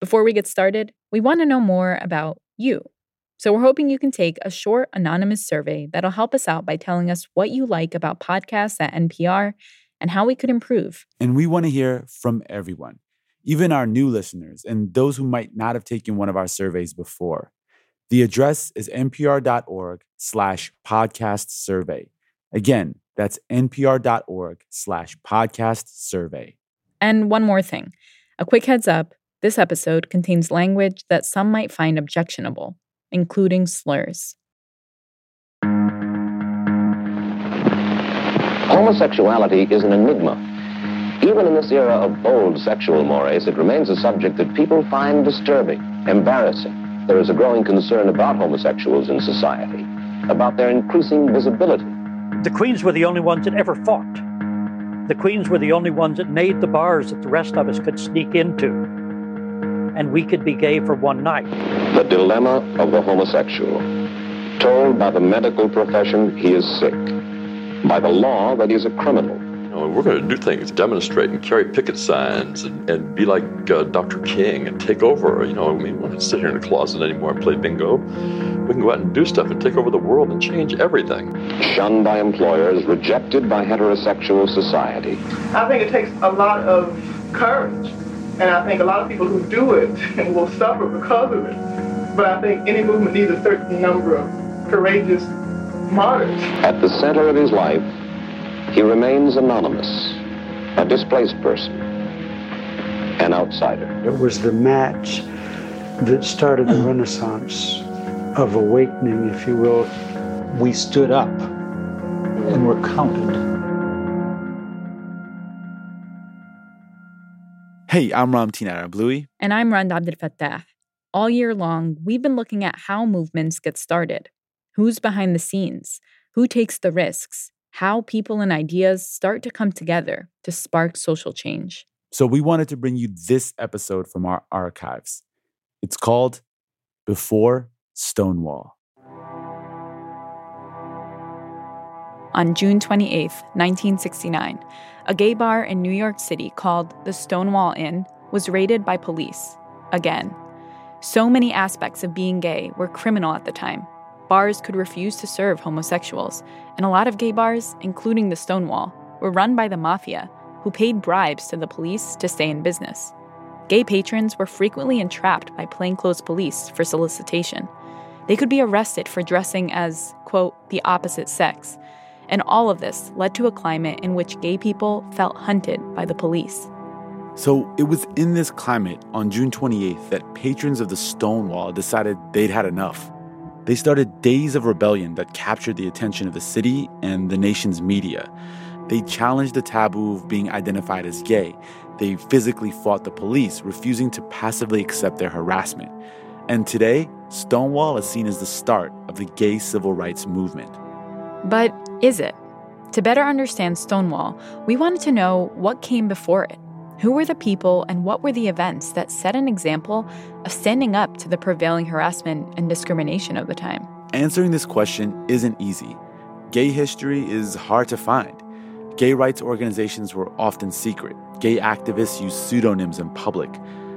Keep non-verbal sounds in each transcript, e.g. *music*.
Before we get started, we want to know more about you. So we're hoping you can take a short anonymous survey that'll help us out by telling us what you like about podcasts at NPR and how we could improve. And we want to hear from everyone, even our new listeners and those who might not have taken one of our surveys before. The address is npr.org slash podcast survey. Again, that's npr.org slash podcast survey. And one more thing a quick heads up this episode contains language that some might find objectionable, including slurs. Homosexuality is an enigma. Even in this era of bold sexual mores, it remains a subject that people find disturbing, embarrassing. There is a growing concern about homosexuals in society, about their increasing visibility. The Queens were the only ones that ever fought. The Queens were the only ones that made the bars that the rest of us could sneak into. And we could be gay for one night. The dilemma of the homosexual. Told by the medical profession he is sick. By the law that he's a criminal. You know, we're going to do things, demonstrate and carry picket signs and, and be like uh, Dr. King and take over. You know, I mean, we're not sit here in a closet anymore and play bingo. We can go out and do stuff and take over the world and change everything. Shunned by employers, rejected by heterosexual society. I think it takes a lot of courage. And I think a lot of people who do it *laughs* will suffer because of it. But I think any movement needs a certain number of courageous martyrs. At the center of his life, he remains anonymous, a displaced person, an outsider. It was the match that started the renaissance of awakening, if you will. We stood up and were counted. Hey, I'm Ramtin Arablouei. And I'm Rund Abdelfatah. All year long, we've been looking at how movements get started, who's behind the scenes, who takes the risks, how people and ideas start to come together to spark social change. So we wanted to bring you this episode from our archives. It's called Before Stonewall. On June 28, 1969, a gay bar in New York City called the Stonewall Inn was raided by police. Again. So many aspects of being gay were criminal at the time. Bars could refuse to serve homosexuals, and a lot of gay bars, including the Stonewall, were run by the mafia, who paid bribes to the police to stay in business. Gay patrons were frequently entrapped by plainclothes police for solicitation. They could be arrested for dressing as, quote, the opposite sex, and all of this led to a climate in which gay people felt hunted by the police. So it was in this climate on June 28th that patrons of the Stonewall decided they'd had enough. They started days of rebellion that captured the attention of the city and the nation's media. They challenged the taboo of being identified as gay. They physically fought the police, refusing to passively accept their harassment. And today, Stonewall is seen as the start of the gay civil rights movement. But is it? To better understand Stonewall, we wanted to know what came before it. Who were the people and what were the events that set an example of standing up to the prevailing harassment and discrimination of the time? Answering this question isn't easy. Gay history is hard to find. Gay rights organizations were often secret. Gay activists used pseudonyms in public.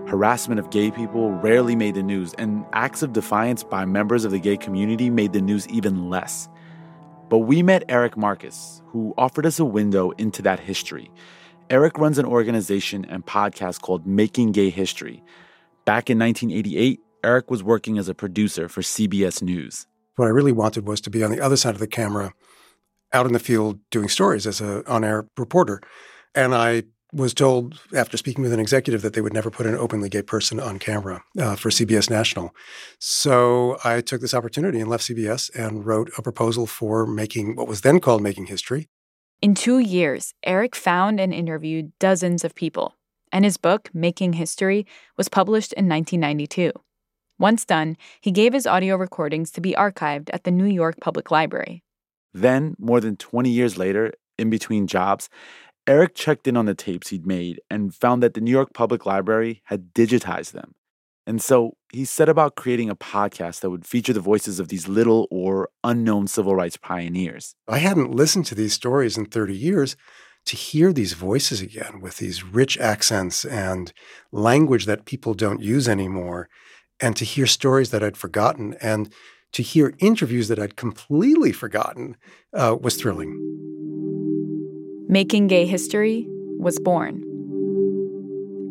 Harassment of gay people rarely made the news, and acts of defiance by members of the gay community made the news even less. But we met Eric Marcus, who offered us a window into that history. Eric runs an organization and podcast called Making Gay History. Back in 1988, Eric was working as a producer for CBS News. What I really wanted was to be on the other side of the camera, out in the field doing stories as an on air reporter. And I was told after speaking with an executive that they would never put an openly gay person on camera uh, for CBS National. So I took this opportunity and left CBS and wrote a proposal for making what was then called Making History. In two years, Eric found and interviewed dozens of people, and his book, Making History, was published in 1992. Once done, he gave his audio recordings to be archived at the New York Public Library. Then, more than 20 years later, in between jobs, Eric checked in on the tapes he'd made and found that the New York Public Library had digitized them. And so he set about creating a podcast that would feature the voices of these little or unknown civil rights pioneers. I hadn't listened to these stories in 30 years to hear these voices again with these rich accents and language that people don't use anymore, and to hear stories that I'd forgotten, and to hear interviews that I'd completely forgotten uh, was thrilling. Making Gay History was born.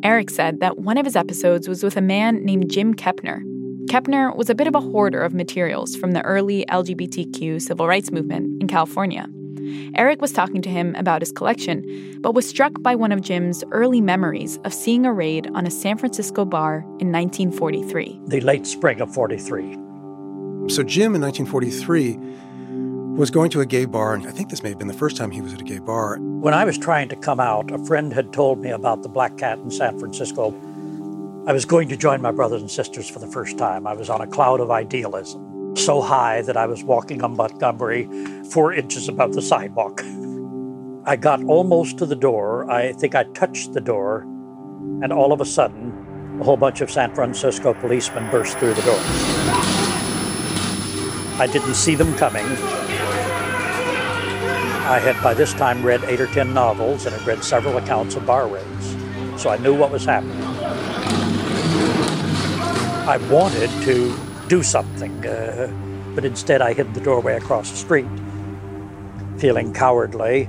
Eric said that one of his episodes was with a man named Jim Kepner. Kepner was a bit of a hoarder of materials from the early LGBTQ civil rights movement in California. Eric was talking to him about his collection, but was struck by one of Jim's early memories of seeing a raid on a San Francisco bar in 1943. The late spring of 43. So, Jim in 1943 was going to a gay bar, and I think this may have been the first time he was at a gay bar. When I was trying to come out, a friend had told me about the Black Cat in San Francisco. I was going to join my brothers and sisters for the first time. I was on a cloud of idealism, so high that I was walking on Montgomery four inches above the sidewalk. I got almost to the door. I think I touched the door, and all of a sudden, a whole bunch of San Francisco policemen burst through the door. I didn't see them coming. I had by this time read eight or ten novels and had read several accounts of bar raids, so I knew what was happening. I wanted to do something, uh, but instead I hid the doorway across the street, feeling cowardly,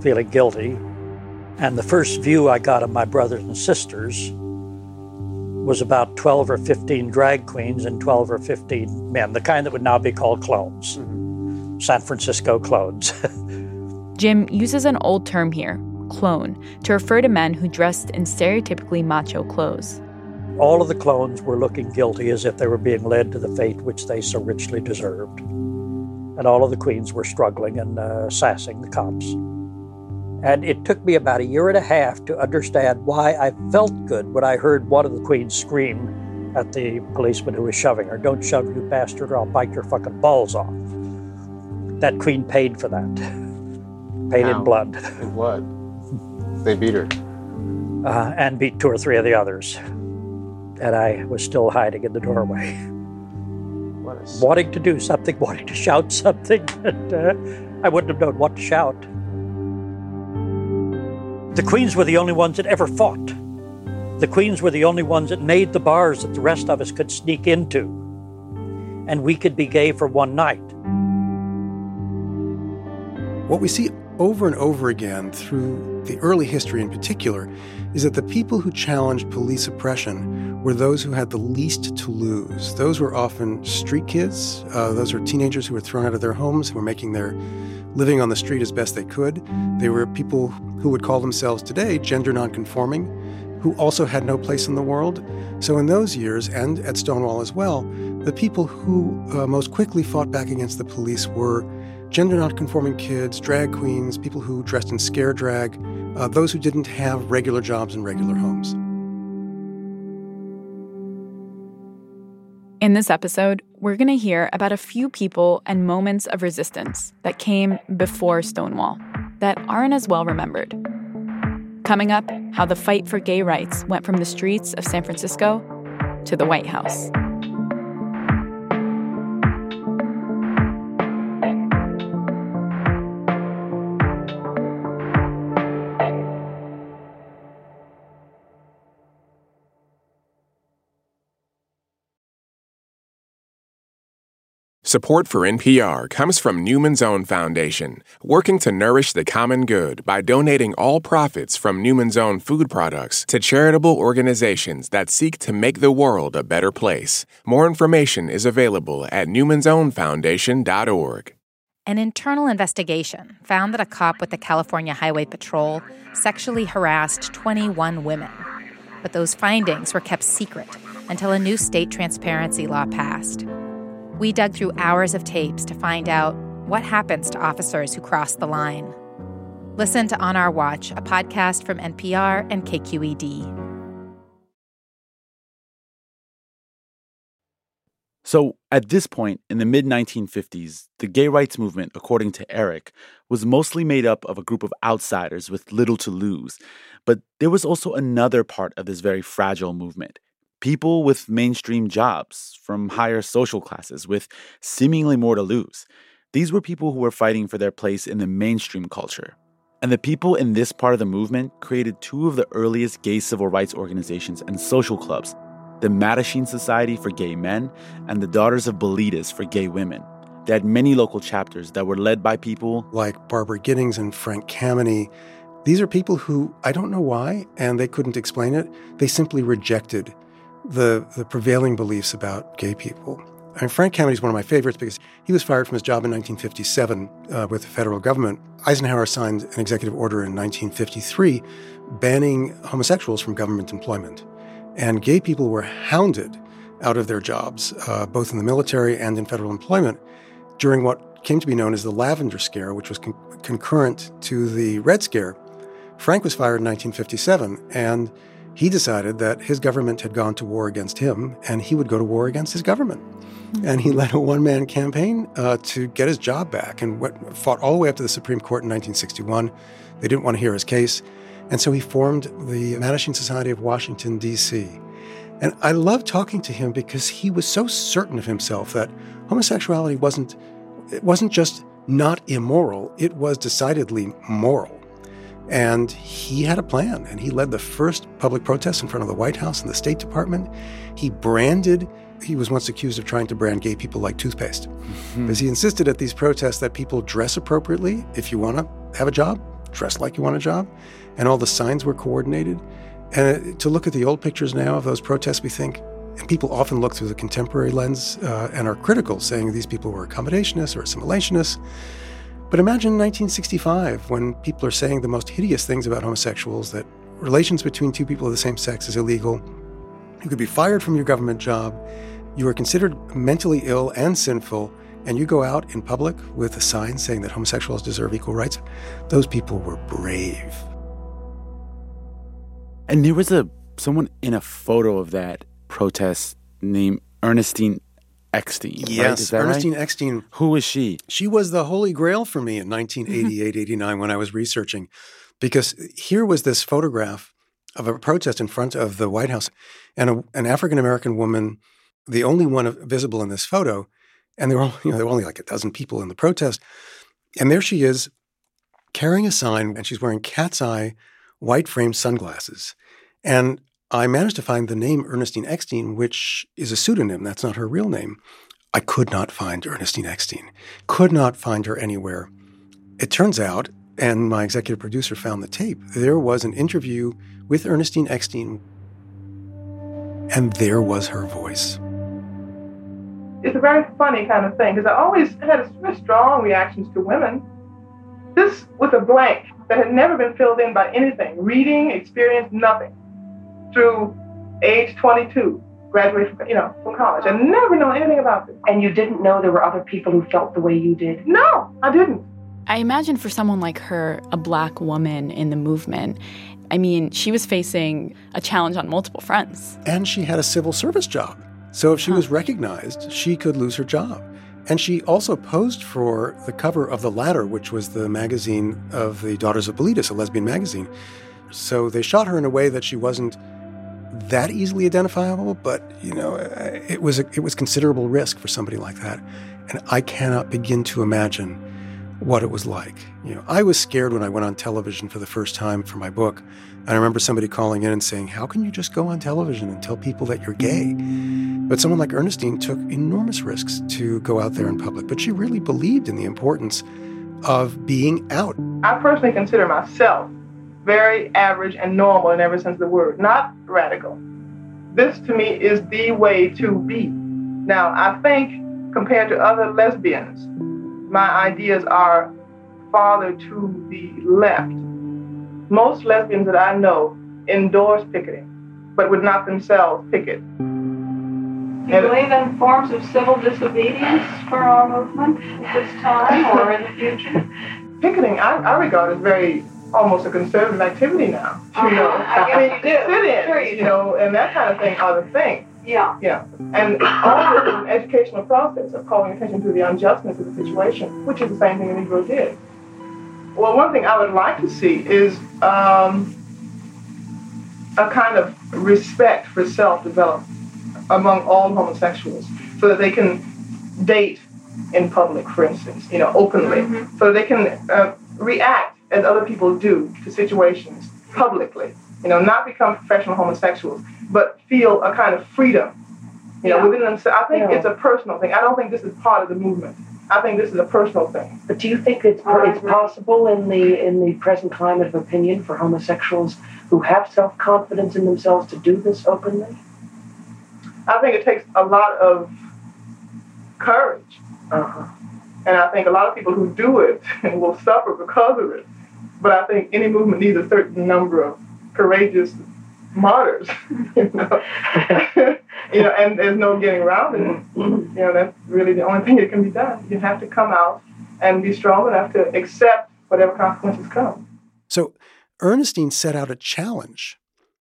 feeling guilty. And the first view I got of my brothers and sisters was about 12 or 15 drag queens and 12 or 15 men, the kind that would now be called clones, mm-hmm. San Francisco clones. *laughs* Jim uses an old term here, clone, to refer to men who dressed in stereotypically macho clothes. All of the clones were looking guilty as if they were being led to the fate which they so richly deserved. And all of the queens were struggling and uh, sassing the cops. And it took me about a year and a half to understand why I felt good when I heard one of the queens scream at the policeman who was shoving her, Don't shove, you bastard, or I'll bite your fucking balls off. That queen paid for that paid in blood. In blood. They beat her. Uh, and beat two or three of the others. And I was still hiding in the doorway. Wanting to do something, wanting to shout something, *laughs* and uh, I wouldn't have known what to shout. The Queens were the only ones that ever fought. The Queens were the only ones that made the bars that the rest of us could sneak into. And we could be gay for one night. What we see over and over again through the early history in particular is that the people who challenged police oppression were those who had the least to lose. Those were often street kids, uh, those were teenagers who were thrown out of their homes, who were making their living on the street as best they could. They were people who would call themselves today gender nonconforming, who also had no place in the world. So, in those years, and at Stonewall as well, the people who uh, most quickly fought back against the police were gender nonconforming kids, drag queens, people who dressed in scare drag, uh, those who didn't have regular jobs and regular homes. In this episode, we're going to hear about a few people and moments of resistance that came before Stonewall that aren't as well remembered. Coming up, how the fight for gay rights went from the streets of San Francisco to the White House. Support for NPR comes from Newman's Own Foundation, working to nourish the common good by donating all profits from Newman's Own food products to charitable organizations that seek to make the world a better place. More information is available at newmansownfoundation.org. An internal investigation found that a cop with the California Highway Patrol sexually harassed 21 women. But those findings were kept secret until a new state transparency law passed. We dug through hours of tapes to find out what happens to officers who cross the line. Listen to On Our Watch, a podcast from NPR and KQED. So, at this point in the mid 1950s, the gay rights movement, according to Eric, was mostly made up of a group of outsiders with little to lose. But there was also another part of this very fragile movement people with mainstream jobs from higher social classes with seemingly more to lose. These were people who were fighting for their place in the mainstream culture. And the people in this part of the movement created two of the earliest gay civil rights organizations and social clubs the Mattachine Society for Gay Men and the Daughters of Bilitis for Gay Women. They had many local chapters that were led by people like Barbara Gittings and Frank Kameny. These are people who I don't know why, and they couldn't explain it. They simply rejected the, the prevailing beliefs about gay people. I mean, Frank Kameny is one of my favorites because he was fired from his job in 1957 uh, with the federal government. Eisenhower signed an executive order in 1953 banning homosexuals from government employment. And gay people were hounded out of their jobs, uh, both in the military and in federal employment, during what came to be known as the Lavender Scare, which was con- concurrent to the Red Scare. Frank was fired in 1957, and he decided that his government had gone to war against him, and he would go to war against his government. Mm-hmm. And he led a one man campaign uh, to get his job back and went, fought all the way up to the Supreme Court in 1961. They didn't want to hear his case. And so he formed the Mattachine Society of Washington, D.C. And I love talking to him because he was so certain of himself that homosexuality wasn't, it wasn't just not immoral, it was decidedly moral. And he had a plan, and he led the first public protest in front of the White House and the State Department. He branded, he was once accused of trying to brand gay people like toothpaste. Mm-hmm. Because he insisted at these protests that people dress appropriately if you want to have a job, dress like you want a job. And all the signs were coordinated. And to look at the old pictures now of those protests, we think, and people often look through the contemporary lens uh, and are critical, saying these people were accommodationists or assimilationists. But imagine 1965 when people are saying the most hideous things about homosexuals that relations between two people of the same sex is illegal. You could be fired from your government job. You are considered mentally ill and sinful, and you go out in public with a sign saying that homosexuals deserve equal rights. Those people were brave. And there was a someone in a photo of that protest named Ernestine Eckstein. Yes, right? Ernestine right? Eckstein. Who was she? She was the holy grail for me in 1988, *laughs* 89 when I was researching, because here was this photograph of a protest in front of the White House, and a, an African American woman, the only one visible in this photo, and there were *laughs* you know there were only like a dozen people in the protest, and there she is, carrying a sign, and she's wearing cat's eye, white framed sunglasses, and I managed to find the name Ernestine Eckstein, which is a pseudonym. That's not her real name. I could not find Ernestine Eckstein. Could not find her anywhere. It turns out, and my executive producer found the tape, there was an interview with Ernestine Eckstein, and there was her voice. It's a very funny kind of thing because I always had very strong reactions to women. This was a blank that had never been filled in by anything reading, experience, nothing through age 22, graduated from, you know, from college. I never know anything about this. And you didn't know there were other people who felt the way you did? No, I didn't. I imagine for someone like her, a black woman in the movement, I mean, she was facing a challenge on multiple fronts. And she had a civil service job. So if she huh. was recognized, she could lose her job. And she also posed for the cover of The Ladder, which was the magazine of the Daughters of Bilitis, a lesbian magazine. So they shot her in a way that she wasn't that easily identifiable, but you know, it was a, it was considerable risk for somebody like that, and I cannot begin to imagine what it was like. You know, I was scared when I went on television for the first time for my book. And I remember somebody calling in and saying, "How can you just go on television and tell people that you're gay?" But someone like Ernestine took enormous risks to go out there in public, but she really believed in the importance of being out. I personally consider myself very average and normal in every sense of the word, not radical. This to me is the way to be. Now, I think compared to other lesbians, my ideas are farther to the left. Most lesbians that I know endorse picketing, but would not themselves picket. Do you believe in forms of civil disobedience for our movement at this time or in the future? Picketing, I, I regard as very almost a conservative activity now. You know, I, I mean, you do. sit in, sure you, you know, and that kind of thing are the thing. Yeah. Yeah. And all this is an educational process of calling attention to the unjustness of the situation, which is the same thing the Negro did. Well, one thing I would like to see is um, a kind of respect for self-development among all homosexuals, so that they can date in public, for instance, you know, openly, mm-hmm. so they can uh, react as other people do to situations publicly. You know, not become professional homosexuals, but feel a kind of freedom. You know, Yeah. within themselves. I think Yeah. it's a personal thing. I don't think this is part of the movement. I think this is a personal thing. But do you think it's, it's possible in the in the present climate of opinion for homosexuals who have self confidence in themselves to do this openly? I think it takes a lot of courage. Uh-huh. And I think a lot of people who do it *laughs* will suffer because of it. But I think any movement needs a certain number of courageous martyrs. *laughs* you, know? *laughs* you know, and there's no getting around it. Mm-hmm. You know, that's really the only thing that can be done. You have to come out and be strong enough to accept whatever consequences come. So Ernestine set out a challenge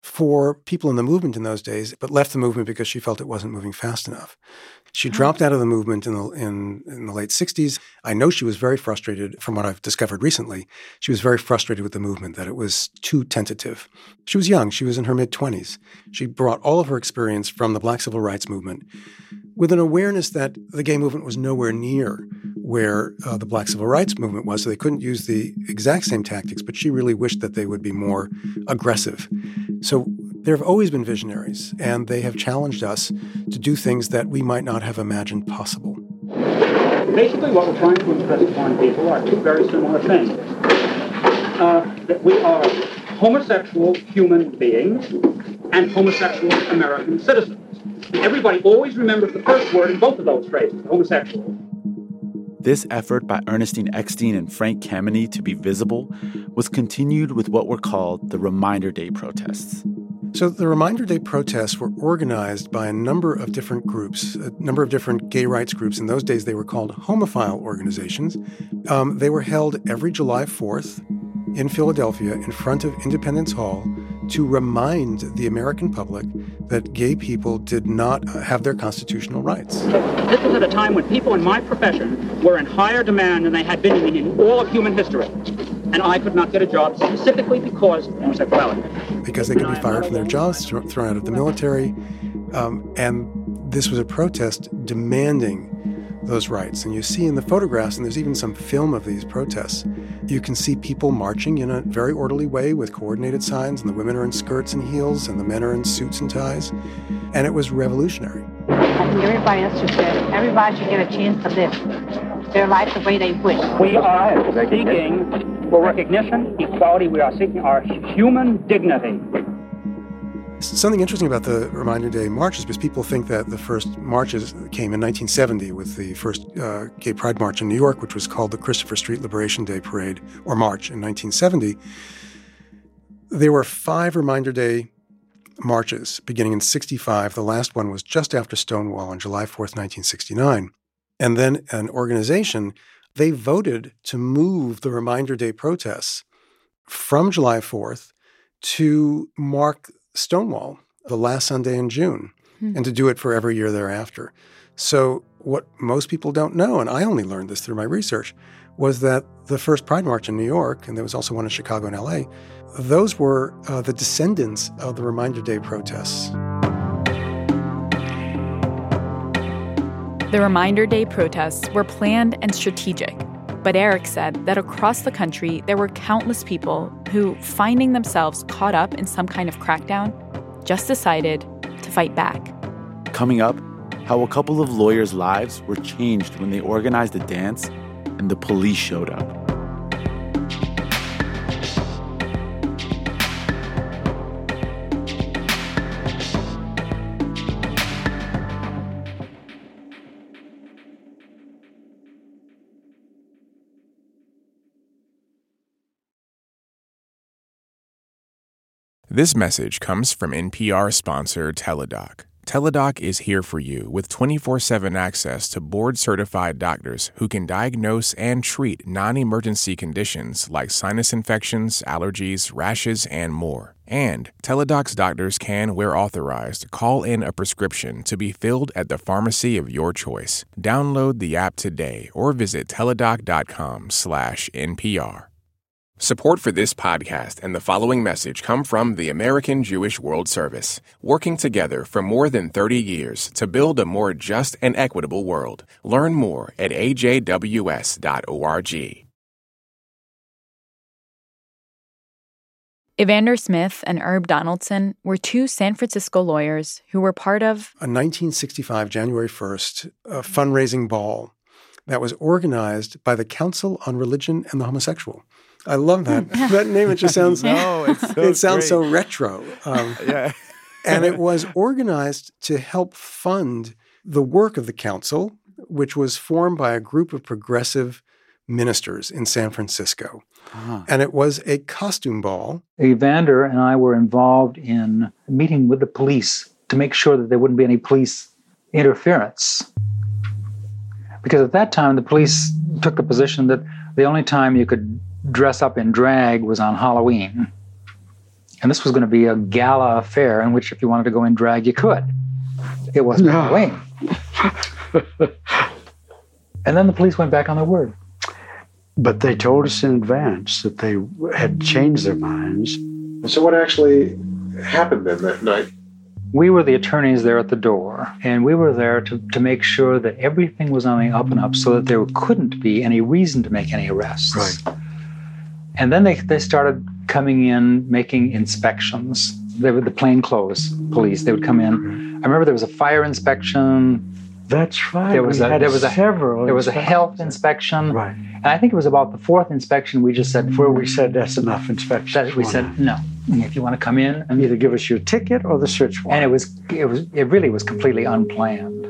for people in the movement in those days, but left the movement because she felt it wasn't moving fast enough. She dropped out of the movement in the in, in the late 60s. I know she was very frustrated from what I've discovered recently. She was very frustrated with the movement that it was too tentative. She was young, she was in her mid 20s. She brought all of her experience from the black civil rights movement with an awareness that the gay movement was nowhere near where uh, the black civil rights movement was. So they couldn't use the exact same tactics, but she really wished that they would be more aggressive. So there have always been visionaries, and they have challenged us to do things that we might not have imagined possible. Basically, what we're trying to impress upon people are two very similar things. Uh, that we are homosexual human beings and homosexual American citizens. Everybody always remembers the first word in both of those phrases, homosexual. This effort by Ernestine Eckstein and Frank Kameny to be visible was continued with what were called the Reminder Day protests. So the Reminder Day protests were organized by a number of different groups, a number of different gay rights groups. In those days, they were called homophile organizations. Um, they were held every July 4th in Philadelphia in front of Independence Hall to remind the American public that gay people did not have their constitutional rights. This was at a time when people in my profession were in higher demand than they had been in, in all of human history. And I could not get a job specifically because of homosexuality. because they could be fired from their jobs, thrown out of the military. Um, and this was a protest demanding those rights. And you see in the photographs, and there's even some film of these protests, you can see people marching in a very orderly way with coordinated signs, and the women are in skirts and heels, and the men are in suits and ties. And it was revolutionary. I think everybody else should say, everybody should get a chance to live their life the way they wish. We are seeking for recognition, equality. We are seeking our human dignity. Something interesting about the Reminder Day marches, because people think that the first marches came in 1970 with the first uh, gay pride march in New York, which was called the Christopher Street Liberation Day Parade or March in 1970. There were five Reminder Day marches beginning in 65. The last one was just after Stonewall on July 4th, 1969. And then an organization, they voted to move the Reminder Day protests from July 4th to mark Stonewall the last Sunday in June Hmm. and to do it for every year thereafter. So, what most people don't know, and I only learned this through my research, was that the first Pride March in New York, and there was also one in Chicago and LA, those were uh, the descendants of the Reminder Day protests. The Reminder Day protests were planned and strategic, but Eric said that across the country there were countless people who, finding themselves caught up in some kind of crackdown, just decided to fight back. Coming up, how a couple of lawyers' lives were changed when they organized a dance and the police showed up. This message comes from NPR sponsor Teladoc. Teladoc is here for you with 24 7 access to board certified doctors who can diagnose and treat non emergency conditions like sinus infections, allergies, rashes, and more. And Teladoc's doctors can, where authorized, call in a prescription to be filled at the pharmacy of your choice. Download the app today or visit teladoc.com/npr. Support for this podcast and the following message come from the American Jewish World Service, working together for more than 30 years to build a more just and equitable world. Learn more at ajws.org. Evander Smith and Herb Donaldson were two San Francisco lawyers who were part of a 1965, January 1st, a fundraising ball that was organized by the Council on Religion and the Homosexual. I love that. *laughs* that name, it just sounds, *laughs* no, it's so it sounds great. so retro. Um, *laughs* yeah. and it was organized to help fund the work of the council, which was formed by a group of progressive ministers in San Francisco. Uh-huh. And it was a costume ball. Evander and I were involved in meeting with the police to make sure that there wouldn't be any police interference. Because at that time, the police took the position that the only time you could dress up in drag was on Halloween. And this was going to be a gala affair in which, if you wanted to go in drag, you could. It wasn't No. Halloween. and then the police went back on their word. But they told us in advance that they had changed their minds. So, what actually happened then that night? We were the attorneys there at the door, and we were there to, to make sure that everything was on the up and up so that there couldn't be any reason to make any arrests. Right. And then they, they started coming in, making inspections. They were the plainclothes police. They would come in. I remember there was a fire inspection. That's right. There was We a there was a several there was a health inspection. Right. And I think it was about the fourth inspection we just said Where we said that's enough inspection. that we said no. If you want to come in and Either give us your ticket or the search warrant. and it was it was it really was completely unplanned.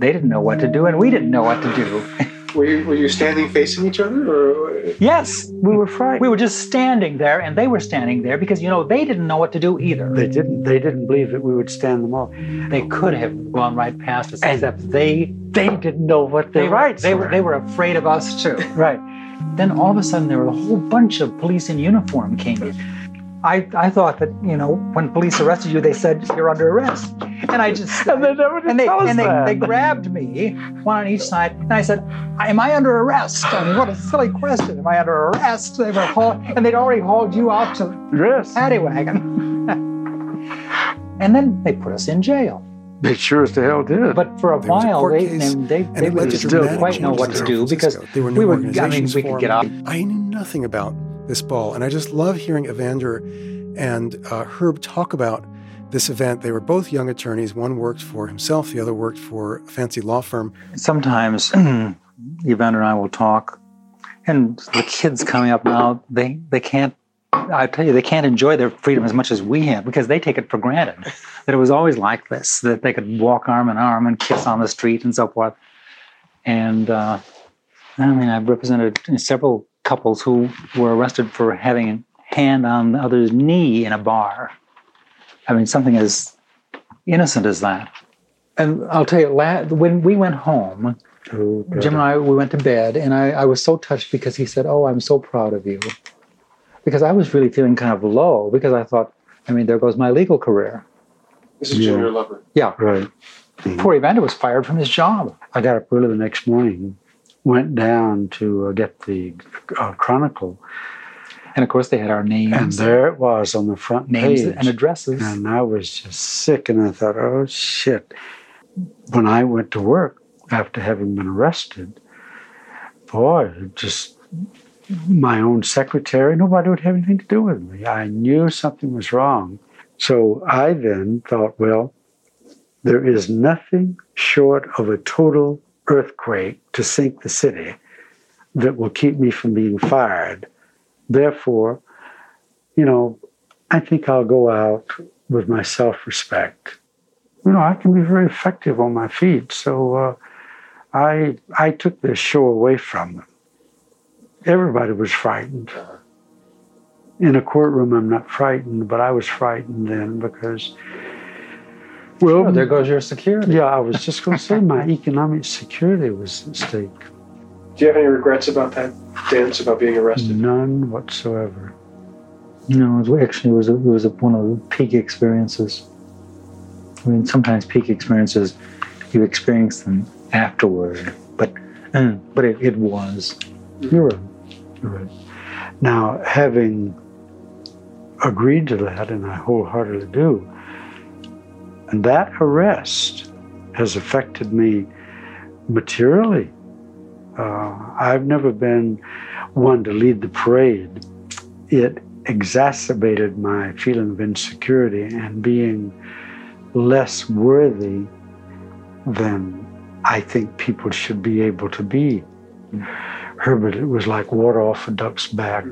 They didn't know what to do, and we didn't know what to do. *laughs* Were you, were you standing facing each other? Or... yes, we were frightened. we were just standing there, and they were standing there because you know they didn't know what to do either. They didn't. They didn't believe that we would stand them all. They could have gone right past us, And except they They didn't know what they their were, rights they were. were they were afraid of us too. right. Then all of a sudden, there were a whole bunch of police in uniform came in. I, I thought that you know when police arrested you, they said you're under arrest, and I just And they never and they and they, they grabbed me, one on each side, and I said, "Am I under arrest?" I mean, what a silly question. Am I under arrest? They were haul- and they'd already hauled you out to Yes. paddy wagon, and then they put us in jail. They sure as the hell did. But for a There was a while, they case, and they, and they it led really to still didn't quite know what to do because There were we were. I mean, we could get out. I knew nothing about this ball, and I just love hearing Evander and uh, Herb talk about this event. They were both young attorneys. One worked for himself, the other worked for a fancy law firm. sometimes *clears throat* Evander and I will talk, and the kids coming up now, they they can't. I tell you, they can't enjoy their freedom as much as we have because they take it for granted that it was always like this, that they could walk arm in arm and kiss on the street and so forth. And uh, I mean, I've represented several couples who were arrested for having a hand on the other's knee in a bar. I mean, something as innocent as that. And I'll tell you, when we went home, Jim and I, we went to bed, and I, I was so touched because he said, Oh, I'm so proud of you. Because I was really feeling kind of low because I thought, I mean, there goes my legal career. This is Yeah. Junior Lover. Yeah. Right. Poor Evander was fired from his job. I got up early the next morning, went down to uh, get the uh, Chronicle, And of course, they had our names, and there it was on the front names page. and addresses. And I was just sick, and I thought, oh shit. When I went to work after having been arrested, boy, just my own secretary, nobody would have anything to do with me. I knew something was wrong. So I then thought, well, there is nothing short of a total earthquake to sink the city that will keep me from being fired. Therefore, you know, I think I'll go out with my self respect. You know, I can be very effective on my feet. So uh, I, I took this show away from them. Everybody was frightened. In a courtroom, I'm not frightened, but I was frightened then because, well, Sure, there goes your security. yeah, I was just going to say my *laughs* economic security was at stake. Do you have any regrets about that dance, about being arrested? None whatsoever. No, it actually it was a, it was a, one of the peak experiences. I mean, sometimes peak experiences you experience them afterward, but uh, *clears throat* but it, it was. You're right. You're right. Now, having agreed to that, and I wholeheartedly do, and that arrest has affected me materially. Uh, I've never been one to lead the parade. It exacerbated my feeling of insecurity and being less worthy than I think people should be able to be. Herbert, it was like water off a duck's back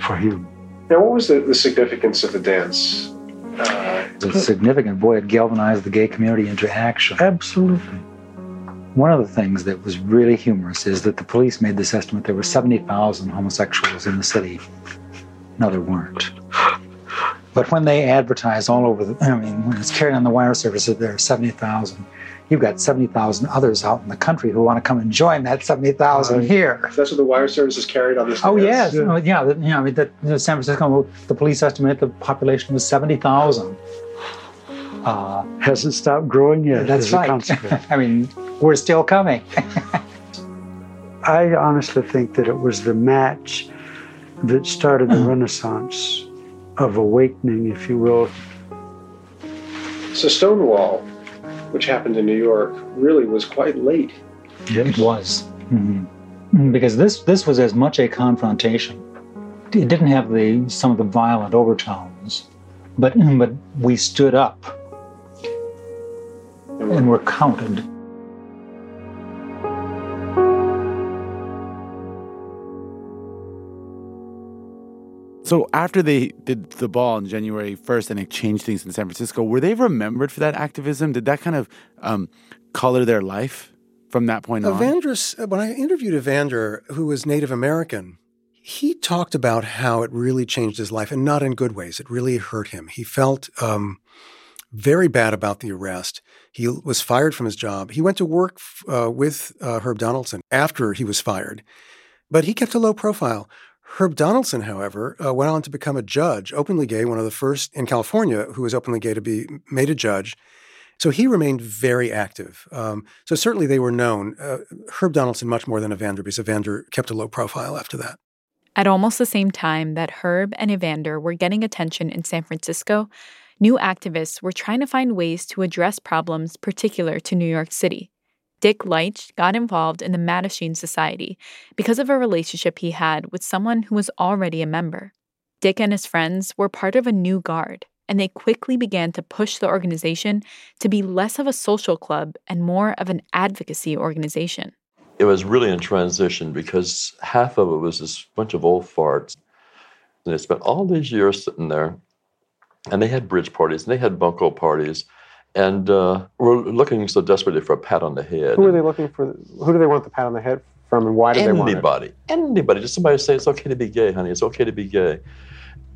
for him. Now, what was the, the significance of the dance? Uh, It was significant. Boy, it galvanized the gay community into action. Absolutely. One of the things that was really humorous is that the police made this estimate there were 70,000 homosexuals in the city. No, there weren't. But when they advertise all over the, I mean, when it's carried on the wire service that there are 70,000, you've got 70,000 others out in the country who want to come and join that 70,000 here. That's what the wire services carried on this. Oh dance? yes, yeah. yeah. that- you know, I mean, that, you know, San Francisco, the police estimate the population was seventy thousand. Uh, Hasn't stopped growing yet. that's right. *laughs* I mean, we're still coming. *laughs* I honestly think that it was the match that started the *clears throat* renaissance of awakening, if you will. So Stonewall, which happened in New York, really was quite late. It was Mhm. because this this was as much a confrontation. It didn't have the some of the violent overtones, but but we stood up and were counted. So after they did the ball on January 1st and it changed things in San Francisco, were they remembered for that activism? Did that kind of um, color their life from that point on? Evandris, uh, when I interviewed Evander, who was Native American, he talked about how it really changed his life and not in good ways. It really hurt him. He felt um, very bad about the arrest. He was fired from his job. He went to work uh, with uh, Herb Donaldson after he was fired, but he kept a low profile. Herb Donaldson, however, uh, went on to become a judge, openly gay, one of the first in California who was openly gay to be made a judge. So he remained very active. Um, so certainly they were known. Uh, Herb Donaldson much more than Evander, because Evander kept a low profile after that. At almost the same time that Herb and Evander were getting attention in San Francisco, new activists were trying to find ways to address problems particular to New York City. Dick Leitsch got involved in the Mattachine Society because of a relationship he had with someone who was already a member. Dick and his friends were part of a new guard, and they quickly began to push the organization to be less of a social club and more of an advocacy organization. It was really in transition because half of it was this bunch of old farts. And they spent all these years sitting there, and they had bridge parties, and they had bunco parties, and uh, were looking so desperately for a pat on the head. Who are they looking for? Who do they want the pat on the head from, and why do they want? Anybody, anybody, just somebody say it's okay to be gay, honey. It's okay to be gay.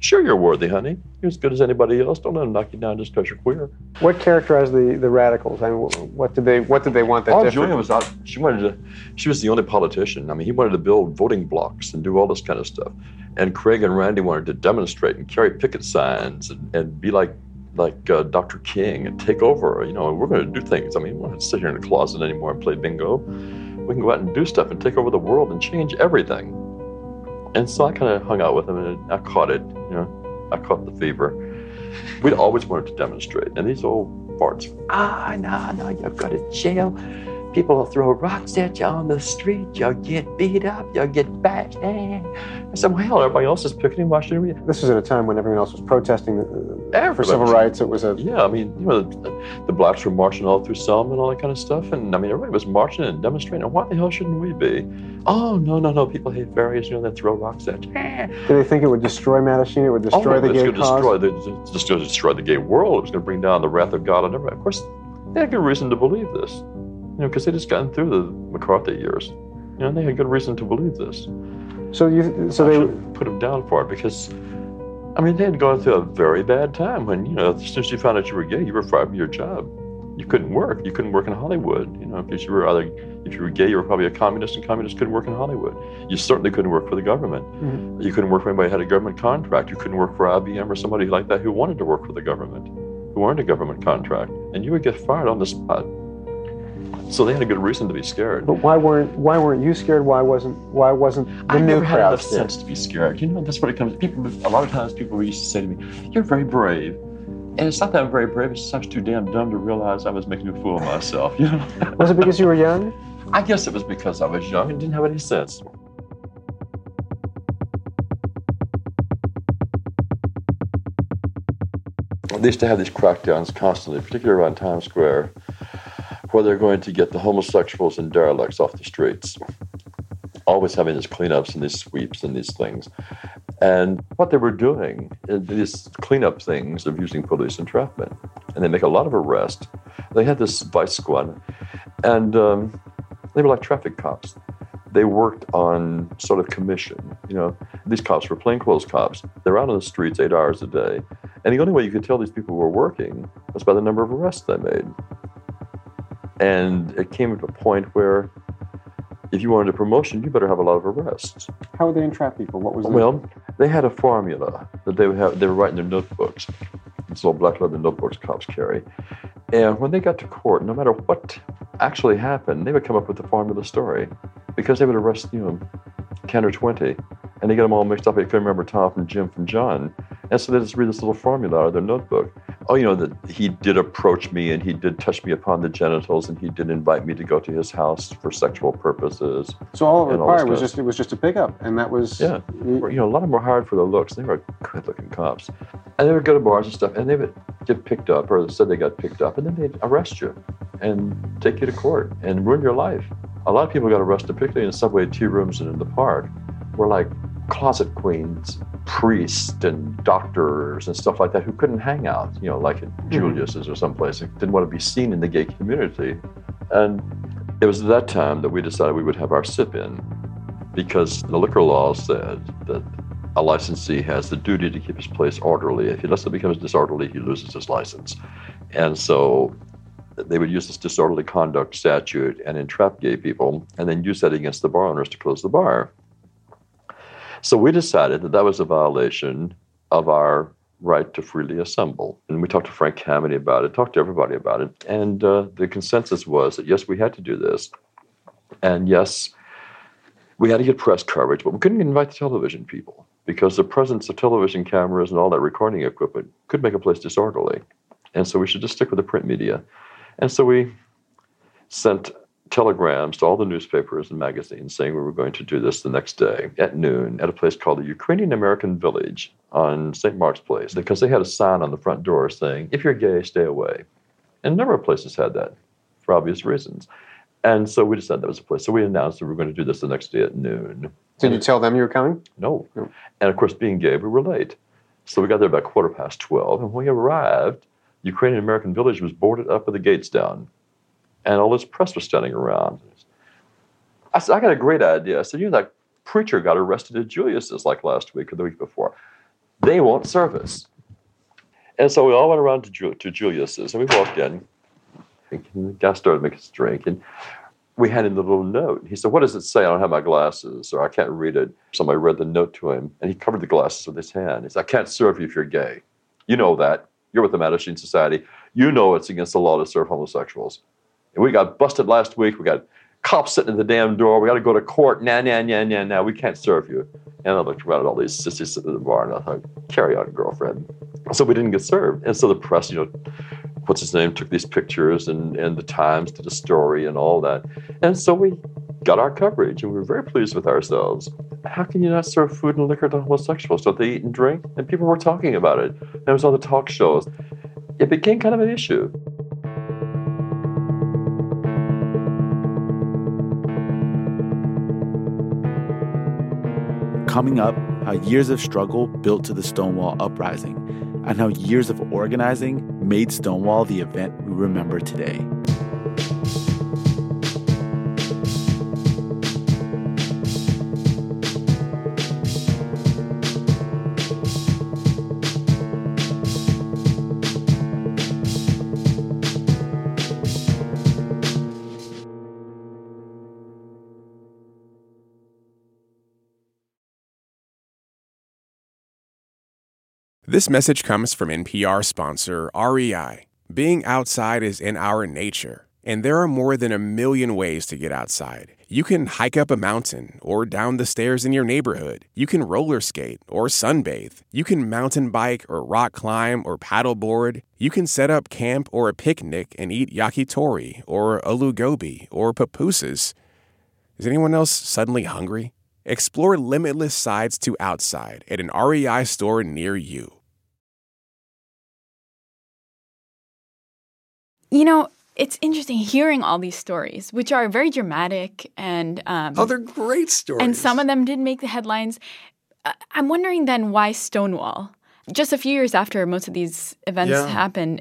Sure, you're worthy, honey. You're as good as anybody else. Don't let them knock you down just because you're queer. What characterized the, the radicals? I mean, what did they what did they want that Paul different? Julian was out. She wanted to. She was the only politician. I mean, he wanted to build voting blocks and do all this kind of stuff. And Craig and Randy wanted to demonstrate and carry picket signs and, and be like like uh, Dr. King and take over. You know, we're going to do things. I mean, we don't have to sit here in the closet anymore and play bingo. We can go out and do stuff and take over the world and change everything. And so I kind of hung out with him and I caught it. You know, I caught the fever. We'd always wanted to demonstrate. And these old farts, ah, no, no, you'll go to jail. People will throw rocks at you on the street. You'll get beat up. You'll get bashed. Eh. I said, well, everybody else is picketing. Why should we? This was at a time when everyone else was protesting for Everybody civil rights. It was a Yeah, I mean, you know, the, the blacks were marching all through Selma and all that kind of stuff. And I mean, everybody was marching and demonstrating. Why the hell shouldn't we be? Oh, no, no, no. People hate fairies. You know, they throw rocks at you. Eh. Did they think it would destroy Mattachine? It would destroy oh, the gay cause? destroy the, it's just going to destroy the gay world. It was going to bring down the wrath of God on everybody. Of course, they had good reason to believe this, you know, because they just gotten through the McCarthy years. You know, they had good reason to believe this. So you, so I they put them down for it because, I mean, they had gone through a very bad time when you know, as soon as you found out you were gay, you were fired from your job. You couldn't work. You couldn't work in Hollywood. You know, because you were either if you were gay, you were probably a communist, and communists couldn't work in Hollywood. You certainly couldn't work for the government. Mhm. You couldn't work for anybody who had a government contract. You couldn't work for IBM or somebody like that who wanted to work for the government, who earned a government contract, and you would get fired on the spot. So they had a good reason to be scared. But why weren't why weren't you scared? Why wasn't why wasn't the I new never crowd had enough sense to be scared? You know, that's what it comes. People a lot of times people used to say to me, "You're very brave," and it's not that I'm very brave. It's just I was too damn dumb to realize I was making a fool of myself. *laughs* You know. was it because you were young? I guess it was because I was young and didn't have any sense. They used to have these crackdowns constantly, particularly around Times Square where they're going to get the homosexuals and derelicts off the streets. Always having these cleanups and these sweeps and these things. And what they were doing, these cleanup things of using police entrapment. And they make a lot of arrests. They had this vice squad, and um, they were like traffic cops. They worked on sort of commission. You know, these cops were plainclothes cops. They're out on the streets eight hours a day. And the only way you could tell these people were working was by the number of arrests they made. And it came to a point where if you wanted a promotion, you better have a lot of arrests. How would they entrap people? What was Well, they had a formula that they would have. They were writing their notebooks. It's all black leather notebooks cops carry. And when they got to court, no matter what actually happened, they would come up with the formula story because they would arrest you know, 10 or 20 and they get them all mixed up. They couldn't remember Tom from Jim from John. And so they just read this little formula out of their notebook. Oh, you know, that he did approach me and he did touch me upon the genitals and he did invite me to go to his house for sexual purposes. So all it required was just it was just a pickup, and that was yeah. You know, a lot of them were hired for their looks. They were good looking cops. And they would go to bars and stuff, and they would get picked up, or said they got picked up, and then they'd arrest you and take you to court and ruin your life. A lot of people got arrested, particularly in subway tea rooms and in the park, were like closet queens, priests and doctors and stuff like that who couldn't hang out, you know, like at mm-hmm. Julius's or someplace, and didn't want to be seen in the gay community. And it was at that time that we decided we would have our sip in because the liquor law said that a licensee has the duty to keep his place orderly. If he lets it becomes disorderly, he loses his license. And so they would use this disorderly conduct statute and entrap gay people and then use that against the bar owners to close the bar. So we decided that that was a violation of our right to freely assemble. And we talked to Frank Kameny about it, talked to everybody about it. And uh, the consensus was that yes, we had to do this. And yes, we had to get press coverage, but we couldn't invite the television people because the presence of television cameras and all that recording equipment could make a place disorderly. And so we should just stick with the print media. And so we sent telegrams to all the newspapers and magazines saying we were going to do this the next day at noon at a place called the Ukrainian American Village on St. Mark's Place because they had a sign on the front door saying, if you're gay, stay away. And a number of places had that for obvious reasons. And so we decided that was a place. So we announced that we were going to do this the next day at noon. Did you tell them you were coming? No. And of course, being gay, we were late. So we got there about quarter past 12. And when we arrived, Ukrainian American Village was boarded up with the gates down. And all this press was standing around. I said, I got a great idea. I said, you know, that preacher got arrested at Julius's like last week or the week before. They won't serve us. And so we all went around to, Ju- to Julius's and we walked in. And the guy started making us drink. And we handed him the little note. He said, What does it say? I don't have my glasses, or I can't read it. Somebody read the note to him, and he covered the glasses with his hand. He said, I can't serve you if you're gay. You know that. You're with the Mattachine Society. You know it's against the law to serve homosexuals. We got busted last week. We got cops sitting at the damn door. We got to go to court. Nah, nah, nah, nah, nah. We can't serve you. And I looked around at all these sissies sitting at the bar, and I thought, carry on, girlfriend. So we didn't get served. And so the press, you know, what's his name, took these pictures, and, and the Times did a story and all that. And so we got our coverage, and we were very pleased with ourselves. How can you not serve food and liquor to homosexuals? Don't they eat and drink? And people were talking about it. And it was on the talk shows. It became kind of an issue. Coming up, how years of struggle built to the Stonewall Uprising, and how years of organizing made Stonewall the event we remember today. This message comes from NPR sponsor REI. Being outside is in our nature, and there are more than a million ways to get outside. You can hike up a mountain or down the stairs in your neighborhood. You can roller skate or sunbathe. You can mountain bike or rock climb or paddleboard. You can set up camp or a picnic and eat yakitori or aloo gobi or pupusas. Is anyone else suddenly hungry? Explore limitless sides to outside at an REI store near you. You know, it's interesting hearing all these stories, which are very dramatic and. Um, oh, they're great stories. And some of them did make the headlines. I'm wondering then why Stonewall? Just a few years after most of these events Yeah. happened,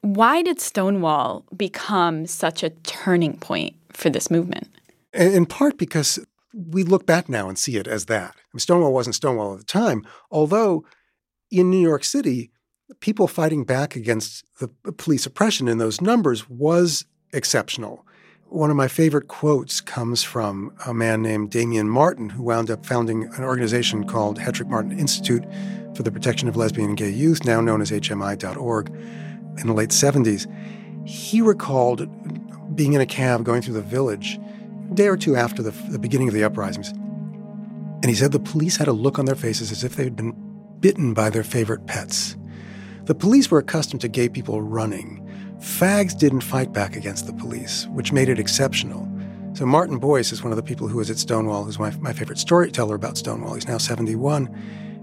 why did Stonewall become such a turning point for this movement? In in part because we look back now and see it as that. I mean, Stonewall wasn't Stonewall at the time, although in New York City, people fighting back against the police oppression in those numbers was exceptional. One of my favorite quotes comes from a man named Damien Martin, who wound up founding an organization called Hetrick Martin Institute for the Protection of Lesbian and Gay Youth, now known as HMI.org, in the late 70s. He recalled being in a cab going through the village a day or two after the, the beginning of the uprisings. And he said the police had a look on their faces as if they had been bitten by their favorite pets. The police were accustomed to gay people running. Fags didn't fight back against the police, which made it exceptional. So Martin Boyce is one of the people who was at Stonewall, who's my, my favorite storyteller about Stonewall. He's now 71.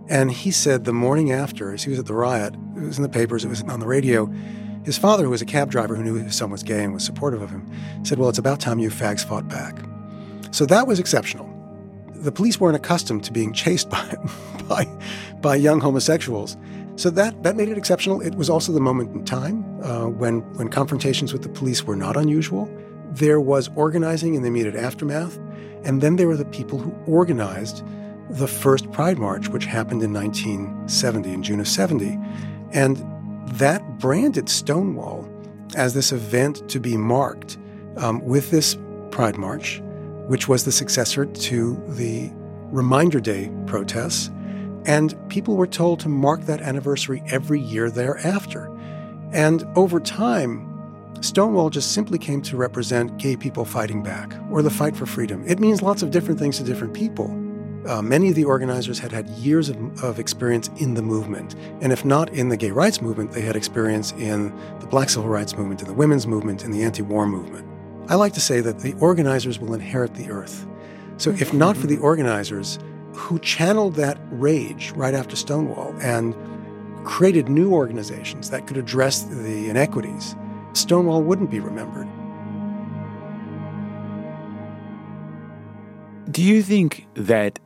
And he said the morning after, as he was at the riot, it was in the papers, it was on the radio, his father, who was a cab driver who knew his son was gay and was supportive of him, said, Well, it's about time you fags fought back. So that was exceptional. The police weren't accustomed to being chased *laughs* by, by, by young homosexuals. So that, that made it exceptional. It was also the moment in time uh, when, when confrontations with the police were not unusual. There was organizing in the immediate aftermath. And then there were the people who organized the first Pride March, which happened in 1970, in June of 70. And that branded Stonewall as this event to be marked um, with this Pride March, which was the successor to the Reminder Day protests. And people were told to mark that anniversary every year thereafter. And over time, Stonewall just simply came to represent gay people fighting back or the fight for freedom. It means lots of different things to different people. Uh, many of the organizers had had years of, of experience in the movement. And if not in the gay rights movement, they had experience in the black civil rights movement, in the women's movement, in the anti war movement. I like to say that the organizers will inherit the earth. So if not for the organizers who channeled that rage right after Stonewall and created new organizations that could address the inequities, Stonewall wouldn't be remembered. Do you think that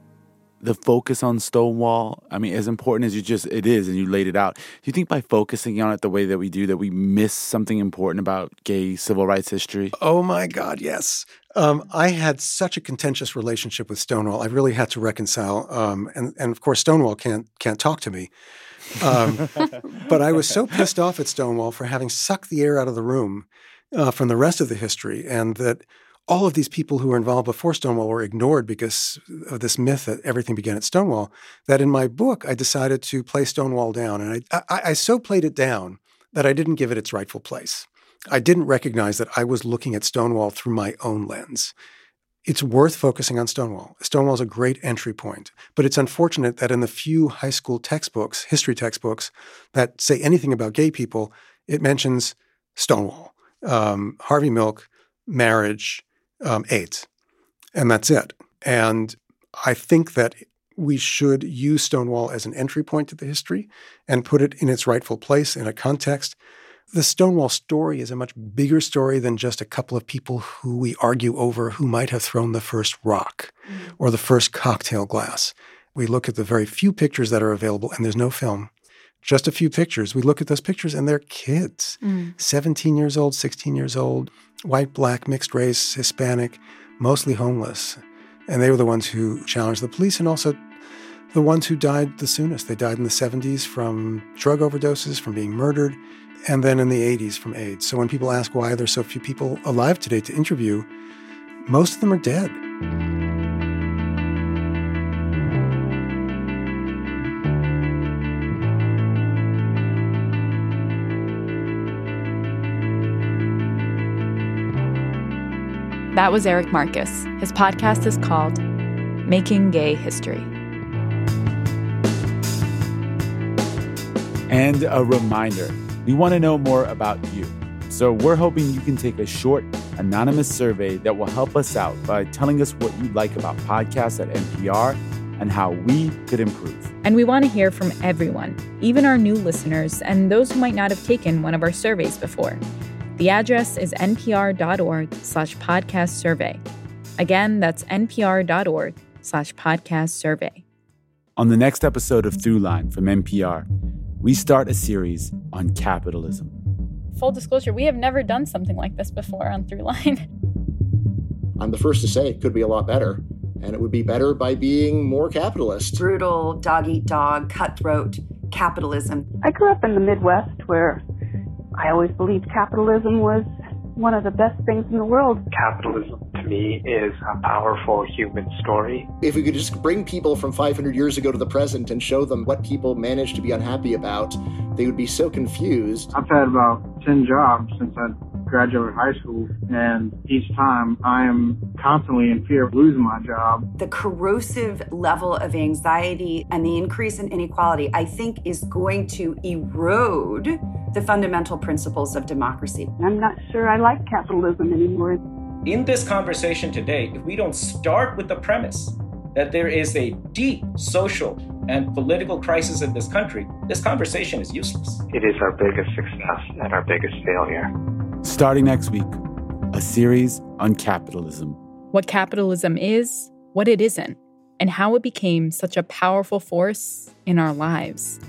the focus on Stonewall, I mean, as important as you just it is, and you laid it out, do you think by focusing on it the way that we do, that we miss something important about gay civil rights history? Oh my God, yes. Um, I had such a contentious relationship with Stonewall. I really had to reconcile, um, and and of course Stonewall can't can't talk to me. Um, *laughs* but I was so pissed off at Stonewall for having sucked the air out of the room uh, from the rest of the history, and that all of these people who were involved before Stonewall were ignored because of this myth that everything began at Stonewall. That in my book, I decided to play Stonewall down, and I, I, I so played it down that I didn't give it its rightful place. I didn't recognize that I was looking at Stonewall through my own lens. It's worth focusing on Stonewall. Stonewall is a great entry point, but it's unfortunate that in the few high school textbooks, history textbooks, that say anything about gay people, it mentions Stonewall, um, Harvey Milk, marriage, um, AIDS, and that's it. And I think that we should use Stonewall as an entry point to the history and put it in its rightful place in a context. The Stonewall story is a much bigger story than just a couple of people who we argue over who might have thrown the first rock or the first cocktail glass. We look at the very few pictures that are available, and there's no film, just a few pictures. We look at those pictures, and they're kids Mm. 17 years old, 16 years old, white, black, mixed race, Hispanic, mostly homeless. And they were the ones who challenged the police and also the ones who died the soonest. They died in the 70s from drug overdoses, from being murdered, and then in the 80s from AIDS. So when people ask why there's so few people alive today to interview, most of them are dead. That was Eric Marcus. His podcast is called Making Gay History. And a reminder we want to know more about you. So we're hoping you can take a short, anonymous survey that will help us out by telling us what you like about podcasts at NPR and how we could improve. And we want to hear from everyone, even our new listeners and those who might not have taken one of our surveys before. The address is npr.org slash podcast survey. Again, that's npr.org slash podcast survey. On the next episode of Throughline from NPR, we start a series on capitalism. Full disclosure, we have never done something like this before on Throughline. *laughs* I'm the first to say it could be a lot better, and it would be better by being more capitalist. Brutal, dog eat dog, cutthroat capitalism. I grew up in the Midwest where I always believed capitalism was one of the best things in the world. Capitalism to me is a powerful human story. If we could just bring people from 500 years ago to the present and show them what people managed to be unhappy about, they would be so confused. I've had about 10 jobs since I graduated high school, and each time I am constantly in fear of losing my job. The corrosive level of anxiety and the increase in inequality, I think, is going to erode the fundamental principles of democracy. I'm not sure I like capitalism anymore. In this conversation today, if we don't start with the premise that there is a deep social and political crisis in this country, this conversation is useless. It is our biggest success and our biggest failure. Starting next week, a series on capitalism. What capitalism is, what it isn't, and how it became such a powerful force in our lives.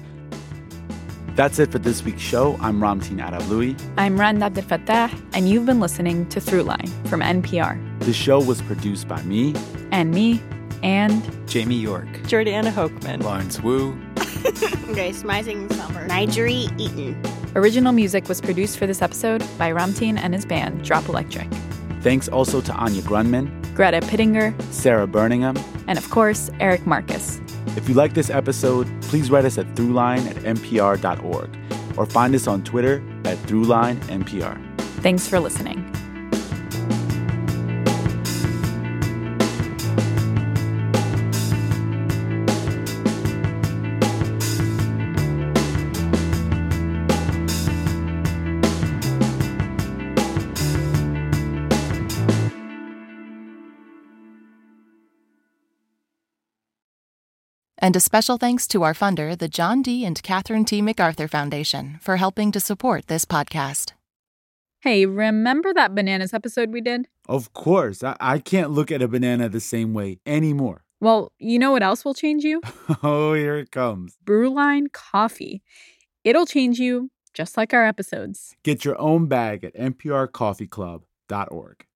That's it for this week's show. I'm Ramtin Arablouei. I'm Rund Abdelfatah, and you've been listening to Throughline from NPR. The show was produced by me. And me. And Jamie York. Jordana Hochman. Lawrence Wu. Grace Rising Summer. N'Jeri Eaton. Original music was produced for this episode by Ramtin and his band, Drop Electric. Thanks also to Anya Grundmann, Greta Pittenger, Sarah Birmingham, and of course, Eric Marcus. If you like this episode, please write us at throughline at npr.org or find us on Twitter at throughlinenpr. Thanks for listening. And a special thanks to our funder, the John D. and Catherine T. MacArthur Foundation, for helping to support this podcast. Hey, remember that bananas episode we did? Of course. I, I can't look at a banana the same way anymore. Well, you know what else will change you? *laughs* oh, here it comes Brewline Coffee. It'll change you just like our episodes. Get your own bag at nprcoffeeclub.org.